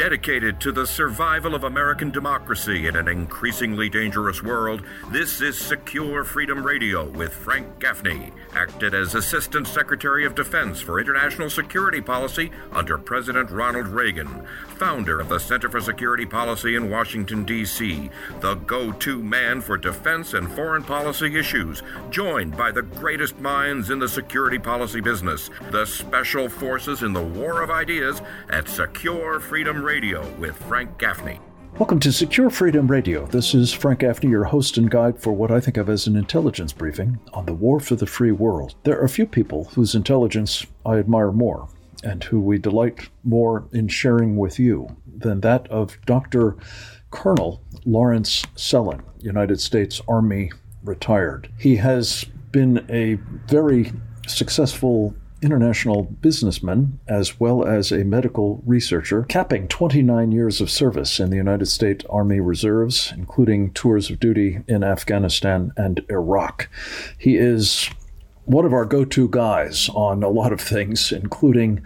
Dedicated to the survival of American democracy in an increasingly dangerous world, this is Secure Freedom Radio with Frank Gaffney, acted as Assistant Secretary of Defense for International Security Policy under President Ronald Reagan, founder of the Center for Security Policy in Washington, D.C., the go to man for defense and foreign policy issues, joined by the greatest minds in the security policy business, the special forces in the war of ideas at Secure Freedom Radio with Frank Gaffney. Welcome to Secure Freedom Radio. This is Frank Gaffney, your host and guide for what I think of as an intelligence briefing on the war for the free world. There are a few people whose intelligence I admire more and who we delight more in sharing with you than that of Dr. Colonel Lawrence Sellin, United States Army retired. He has been a very successful international businessman as well as a medical researcher, capping 29 years of service in the United States Army Reserves, including tours of duty in Afghanistan and Iraq. He is one of our go to guys on a lot of things, including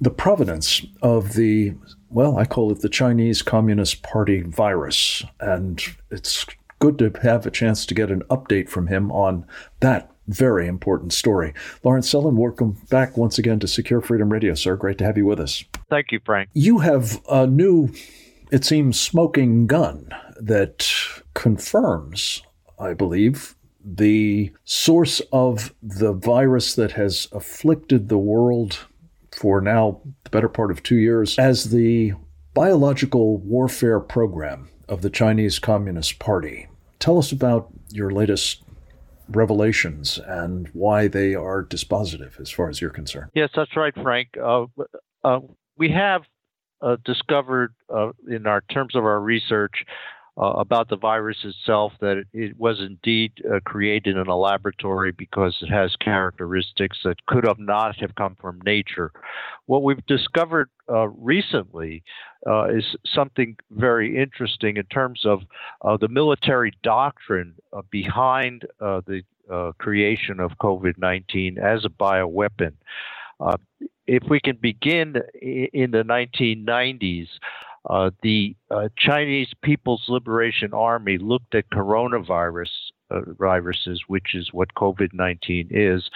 the provenance of the, well, I call it the Chinese Communist Party virus. And it's good to have a chance to get an update from him on that very important story. Lawrence Sellin, welcome back once again to Secure Freedom Radio, sir. Great to have you with us. Thank you, Frank. You have a new, it seems, smoking gun that confirms, I believe, the source of the virus that has afflicted the world for now the better part of two years as the biological warfare program of the Chinese Communist Party. Tell us about your latest revelations and why they are dispositive as far as you're concerned. Yes, that's right, Frank. Uh, uh, we have uh, discovered uh, in our terms of our research uh, about the virus itself that it, was indeed uh, created in a laboratory because it has characteristics that could have not have come from nature. What we've discovered uh, recently uh, is something very interesting in terms of uh, the military doctrine uh, behind the creation of COVID 19 as a bioweapon. if we can begin in the 1990s, uh, the uh, Chinese People's Liberation Army looked at coronavirus uh, viruses, which is what COVID 19 is,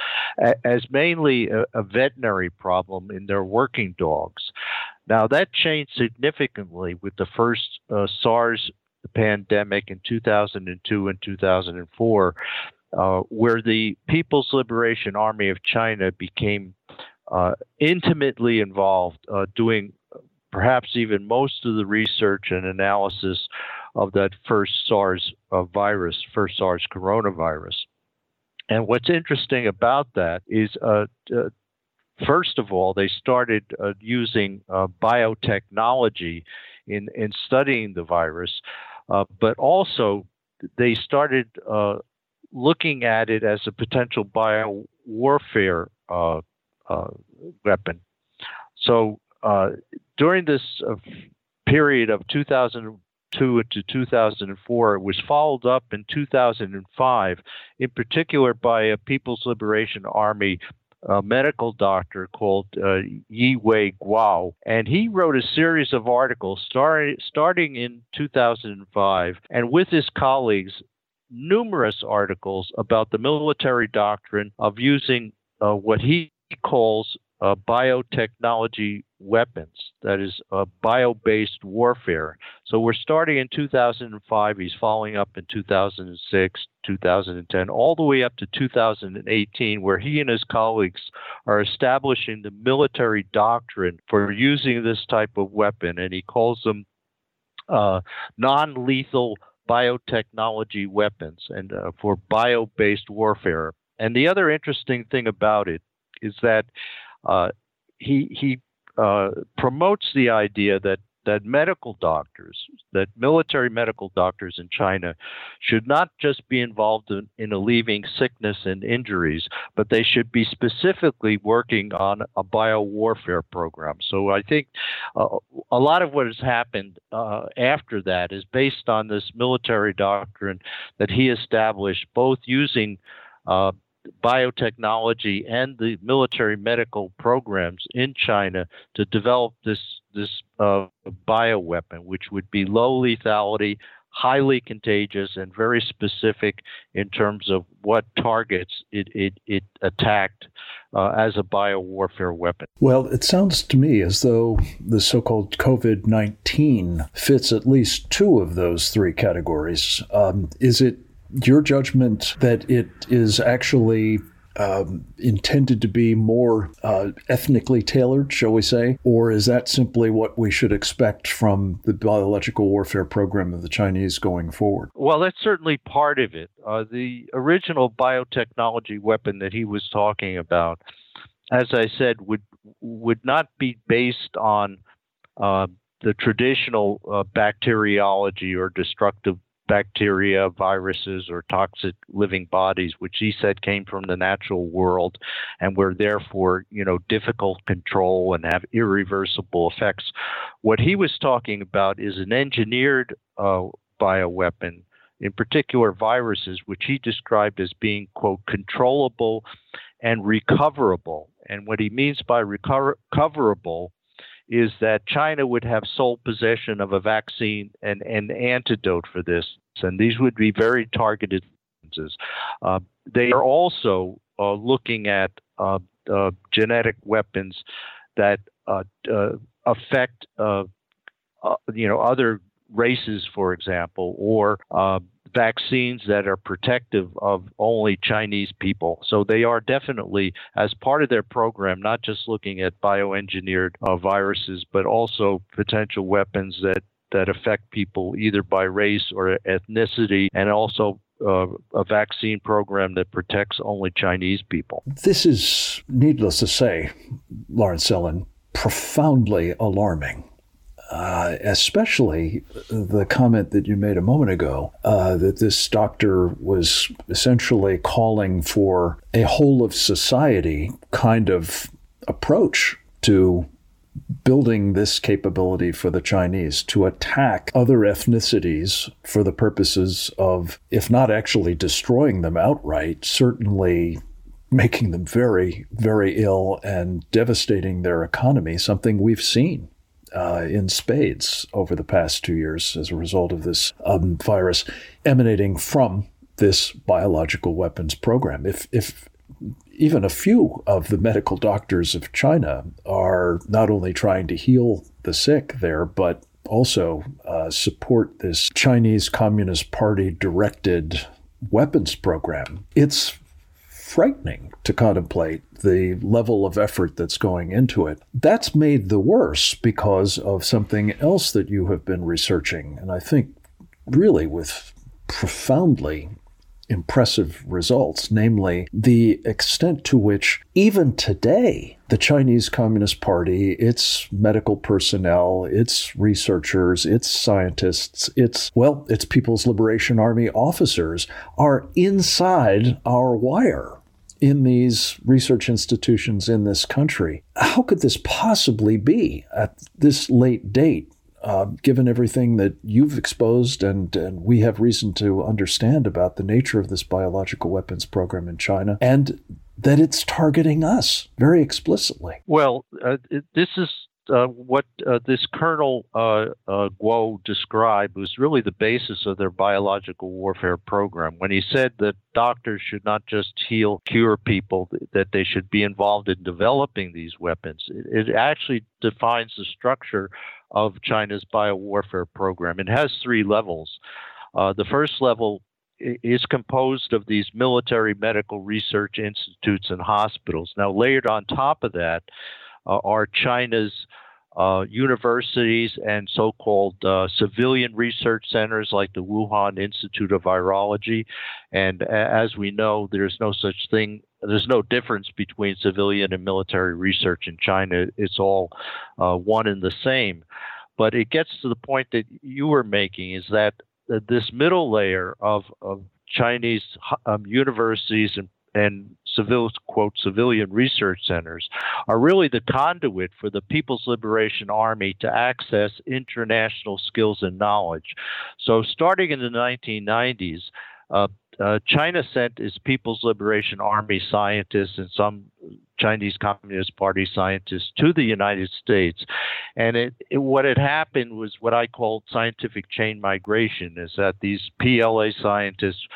as mainly a-, veterinary problem in their working dogs. Now, that changed significantly with the first uh, SARS pandemic in 2002 and 2004, uh, where the People's Liberation Army of China became uh, intimately involved doing perhaps even most of the research and analysis of that first SARS uh, virus, first SARS coronavirus. And what's interesting about that is, uh, uh, first of all, they started uh, using uh, biotechnology in, in studying the virus, uh, but also they started looking at it as a potential bio warfare weapon. So during this uh, period of 2002 to 2004, it was followed up in 2005, in particular by a People's Liberation Army a medical doctor called uh, Jiwei Guo, and he wrote a series of articles start, starting in 2005, and with his colleagues, numerous articles about the military doctrine of using uh, what he calls uh, biotechnology weapons, that is, uh, bio based warfare. So we're starting in 2005, he's following up in 2006, 2010, all the way up to 2018, where he and his colleagues are establishing the military doctrine for using this type of weapon, and he calls them uh, non lethal biotechnology weapons and uh, for bio based warfare. And the other interesting thing about it is that uh, he he uh, promotes the idea that that medical doctors, that military medical doctors in China should not just be involved in, in alleviating sickness and injuries, but they should be specifically working on a biowarfare program. So I think uh, a lot of what has happened uh, after that is based on this military doctrine that he established, both using uh, biotechnology and the military medical programs in China to develop this this uh, bioweapon, which would be low lethality, highly contagious, and very specific in terms of what targets it, it, it attacked uh, as a biowarfare weapon. Well, it sounds to me as though the so called COVID 19 fits at least two of those three categories. Um, is it your judgment that it is actually um, intended to be more uh, ethnically tailored, shall we say? Or is that simply what we should expect from the biological warfare program of the Chinese going forward? Well, that's certainly part of it. Uh, the original biotechnology weapon that he was talking about, as I said, would would not be based on uh, the traditional uh, bacteriology or destructive bacteria, viruses, or toxic living bodies, which he said came from the natural world and were therefore, you know, difficult to control and have irreversible effects. What he was talking about is an engineered uh, bioweapon, in particular viruses, which he described as being, quote, controllable and recoverable. And what he means by recover- recoverable is that China would have sole possession of a vaccine and an antidote for this, and these would be very targeted. Uh, they are also uh, looking at uh, uh genetic weapons that uh, uh, affect, you know, other races, for example, or vaccines that are protective of only Chinese people. So they are definitely, as part of their program, not just looking at bioengineered uh, viruses, but also potential weapons that that affect people either by race or ethnicity, and also uh, a vaccine program that protects only Chinese people. This is, needless to say, Lawrence Sellin, profoundly alarming uh, especially the comment that you made a moment ago uh, that this doctor was essentially calling for a whole of society kind of approach to building this capability for the Chinese to attack other ethnicities for the purposes of, if not actually destroying them outright, certainly making them very, very ill and devastating their economy, something we've seen uh, in spades over the past two years as a result of this um, virus emanating from this biological weapons program. If, if even a few of the medical doctors of China are not only trying to heal the sick there, but also uh, support this Chinese Communist Party directed weapons program. It's frightening to contemplate the level of effort that's going into it. That's made the worse because of something else that you have been researching, and I think really with profoundly impressive results, namely the extent to which, even today, the Chinese Communist Party, its medical personnel, its researchers, its scientists, its, well, its People's Liberation Army officers are inside our wire in these research institutions in this country. How could this possibly be at this late date, uh, given everything that you've exposed and, and we have reason to understand about the nature of this biological weapons program in China and that it's targeting us very explicitly? Well, uh, this is what uh, this Colonel uh, uh, Guo described was really the basis of their biological warfare program. When he said that doctors should not just heal, cure people, that they should be involved in developing these weapons, it, it actually defines the structure of China's biowarfare program. It has three levels. Uh, the first level is composed of these military medical research institutes and hospitals. Now, layered on top of that, uh, are China's uh, universities and so called uh, civilian research centers like the Wuhan Institute of Virology. And as we know, there's no such thing, there's no difference between civilian and military research in China. It's all uh, one and the same. But it gets to the point that you were making is that this middle layer of, of Chinese um, universities and and civil quote civilian research centers are really the conduit for the People's Liberation Army to access international skills and knowledge. So starting in the 1990s, uh, uh, China sent its People's Liberation Army scientists and some Chinese Communist Party scientists to the United States. And it, it, what had happened was what I called scientific chain migration is that these PLA scientists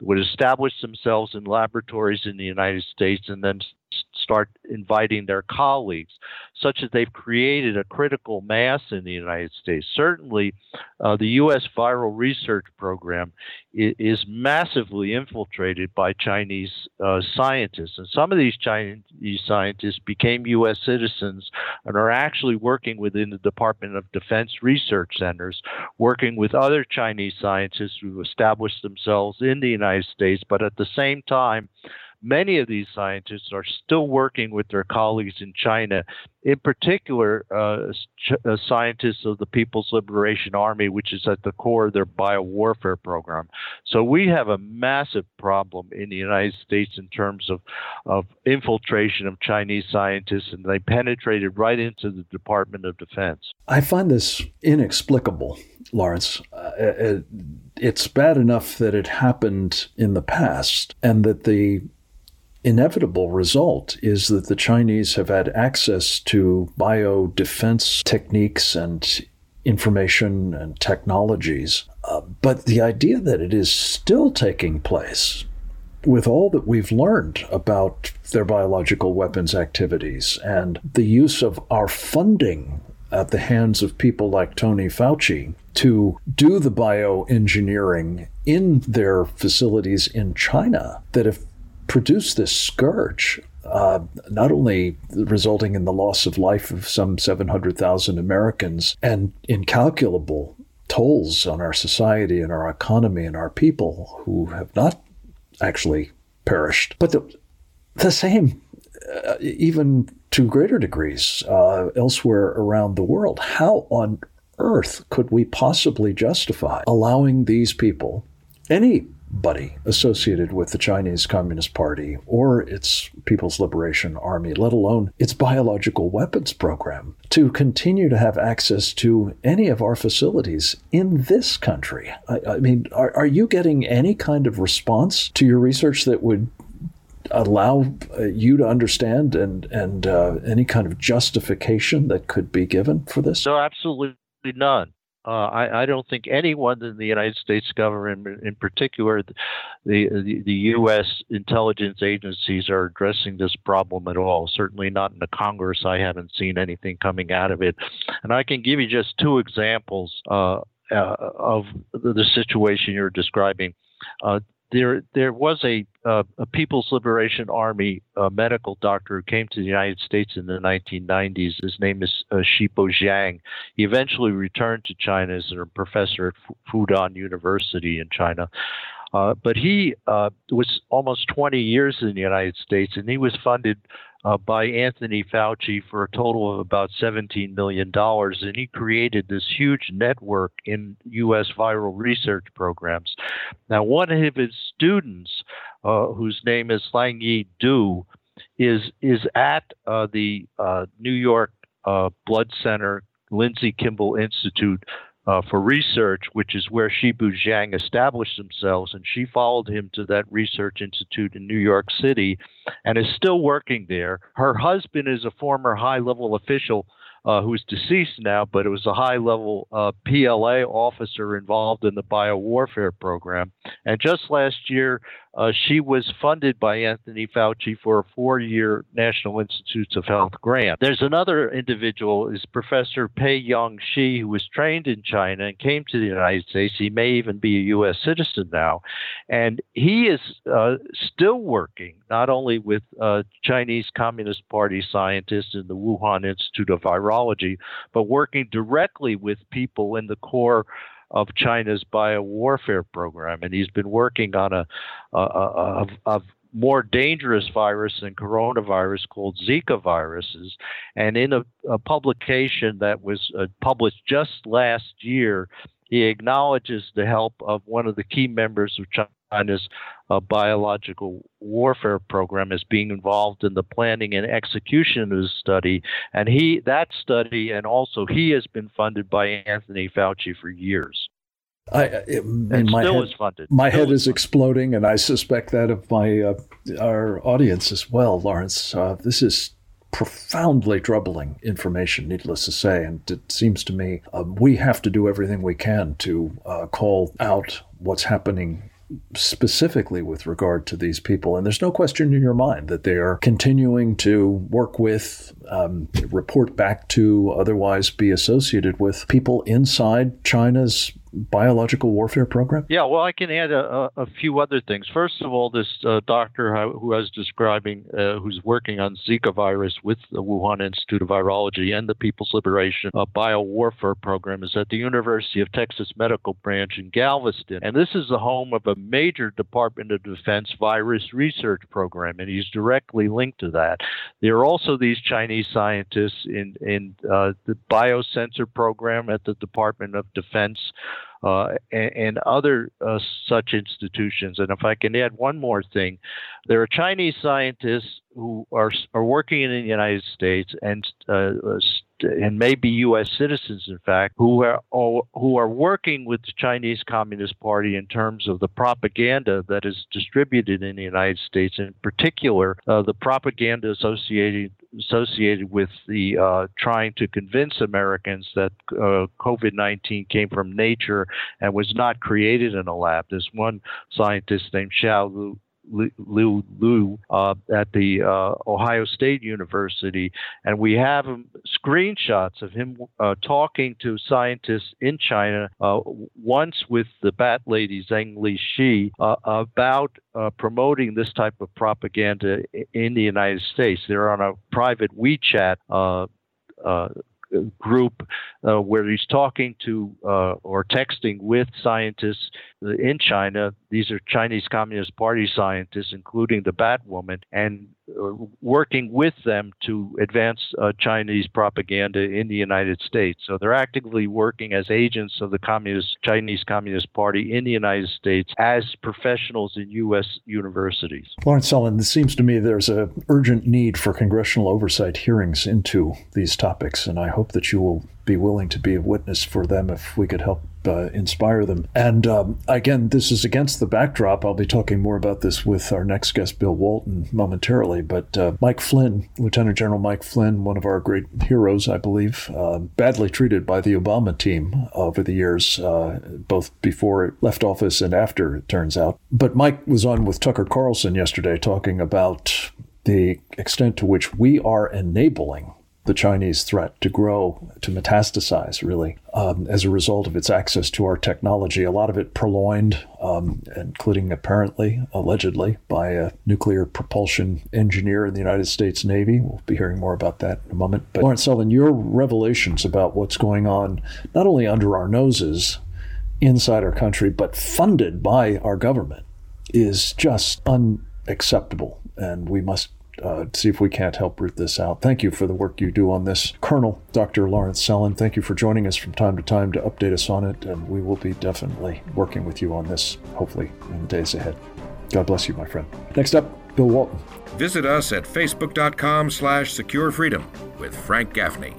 would establish themselves in laboratories in the United States and then start inviting their colleagues, such that they've created a critical mass in the United States. Certainly, uh, the U.S. viral research program is, is massively infiltrated by Chinese uh, scientists. And some of these Chinese scientists became U.S. citizens and are actually working within the Department of Defense research centers, working with other Chinese scientists who've established themselves in the United States, but at the same time, Many of these scientists are still working with their colleagues in China, in particular, uh, uh, scientists of the People's Liberation Army, which is at the core of their biowarfare program. So we have a massive problem in the United States in terms of, of infiltration of Chinese scientists, and they penetrated right into the Department of Defense. I find this inexplicable, Lawrence. Uh, it's bad enough that it happened in the past and that the inevitable result is that the Chinese have had access to bio defense techniques and information and technologies. Uh, but the idea that it is still taking place with all that we've learned about their biological weapons activities and the use of our funding at the hands of people like Tony Fauci to do the bioengineering in their facilities in China, that if produced this scourge, uh, not only resulting in the loss of life of some 700,000 Americans and incalculable tolls on our society and our economy and our people who have not actually perished, but the, the same, uh, even to greater degrees, uh, elsewhere around the world. How on earth could we possibly justify allowing these people, any buddy associated with the Chinese Communist Party or its People's Liberation Army, let alone its biological weapons program, to continue to have access to any of our facilities in this country. I, I mean, are, are you getting any kind of response to your research that would allow uh, you to understand and and uh, any kind of justification that could be given for this? No, absolutely none. Uh, I, I, don't think anyone in the United States government, in particular the, the, the U.S. intelligence agencies, are addressing this problem at all. Certainly not in the Congress. I haven't seen anything coming out of it. And I can give you just two examples uh, uh, of the, the, situation you're describing. Uh, there there was a uh, a People's Liberation Army medical doctor who came to the United States in the 1990s. His name is uh, Shibo Jiang. He eventually returned to China as a professor at Fudan University in China. Uh, but he uh, was almost 20 years in the United States, and he was funded uh, by Anthony Fauci for a total of about $17 million. And he created this huge network in U.S. viral research programs. Now, one of his students, uh, whose name is Lanying Du, is, is at uh, the uh, New York uh, Blood Center Lindsley Kimball Institute uh, for research, which is where Shibo Jiang established themselves. And she followed him to that research institute in New York City and is still working there. Her husband is a former high level official uh, who's deceased now, but it was a high level uh, PLA officer involved in the biowarfare program. And just last year, uh, she was funded by Anthony Fauci for a four-year National Institutes of Health grant. There's another individual, is Professor Pei Yong Shi, who was trained in China and came to the United States. He may even be a U.S. citizen now, and he is uh, still working not only with uh, Chinese Communist Party scientists in the Wuhan Institute of Virology, but working directly with people in the core of China's biowarfare program, and he's been working on a, a, a, more dangerous virus than coronavirus called Zika viruses. And in a, a publication that was uh, published just last year, he acknowledges the help of one of the key members of China's uh, biological warfare program as being involved in the planning and execution of the study. And he that study and also he has been funded by Anthony Fauci for years. I, it, and my still head, is funded. My still head is, exploding, and I suspect that of my uh, our audience as well, Lawrence. Uh, this is profoundly troubling information, needless to say. And it seems to me um, we have to do everything we can to uh, call out what's happening specifically with regard to these people. And there's no question in your mind that they are continuing to work with, um, report back to, otherwise be associated with people inside China's biological warfare program? Yeah, well, I can add a, a few other things. First of all, this uh, doctor who I was describing, uh, who's working on Zika virus with the Wuhan Institute of Virology and the People's Liberation uh, Biowarfare Program, is at the University of Texas Medical Branch in Galveston. And this is the home of a major Department of Defense virus research program, and he's directly linked to that. There are also these Chinese scientists in, in uh, the biosensor program at the Department of Defense uh, and, and, other uh, such institutions. And if I can add one more thing, there are Chinese scientists who are are working in the United States and uh, and maybe U.S. citizens, in fact, who are who are working with the Chinese Communist Party in terms of the propaganda that is distributed in the United States, in particular, uh, the propaganda associated associated with the uh, trying to convince Americans that uh, COVID 19 came from nature and was not created in a lab. There's one scientist named Xiao Lu, Liu Lu uh, at the uh, Ohio State University, and we have screenshots of him uh, talking to scientists in China, uh, once with the bat lady Zheng Li Shi, uh, about uh, promoting this type of propaganda in the United States. They're on a private WeChat group uh, where he's talking to uh, or texting with scientists in China. These are Chinese Communist Party scientists, including the Batwoman, and uh, working with them to advance uh, Chinese propaganda in the United States. So they're actively working as agents of the Communist Chinese Communist Party in the United States as professionals in U.S. universities. Lawrence Sellin, it seems to me there's an urgent need for congressional oversight hearings into these topics, and I hope that you will be willing to be a witness for them if we could help uh, inspire them. And um, again, this is against the backdrop. I'll be talking more about this with our next guest, Bill Walton, momentarily. But uh, Mike Flynn, Lieutenant General Mike Flynn, one of our great heroes, I believe, uh, badly treated by the Obama team over the years, uh, both before it left office and after, it turns out. But Mike was on with Tucker Carlson yesterday talking about the extent to which we are enabling the Chinese threat to grow, to metastasize, really, um, as a result of its access to our technology. A lot of it purloined, um, including apparently, allegedly, by a nuclear propulsion engineer in the United States Navy. We'll be hearing more about that in a moment. But Lawrence Sellin, your revelations about what's going on, not only under our noses inside our country, but funded by our government, is just unacceptable. And we must uh, see if we can't help root this out. Thank you for the work you do on this. Colonel Dr. Lawrence Sellin, thank you for joining us from time to time to update us on it, and we will be definitely working with you on this, hopefully, in the days ahead. God bless you, my friend. Next up, Bill Walton. Visit us at facebook.com slash securefreedom with Frank Gaffney.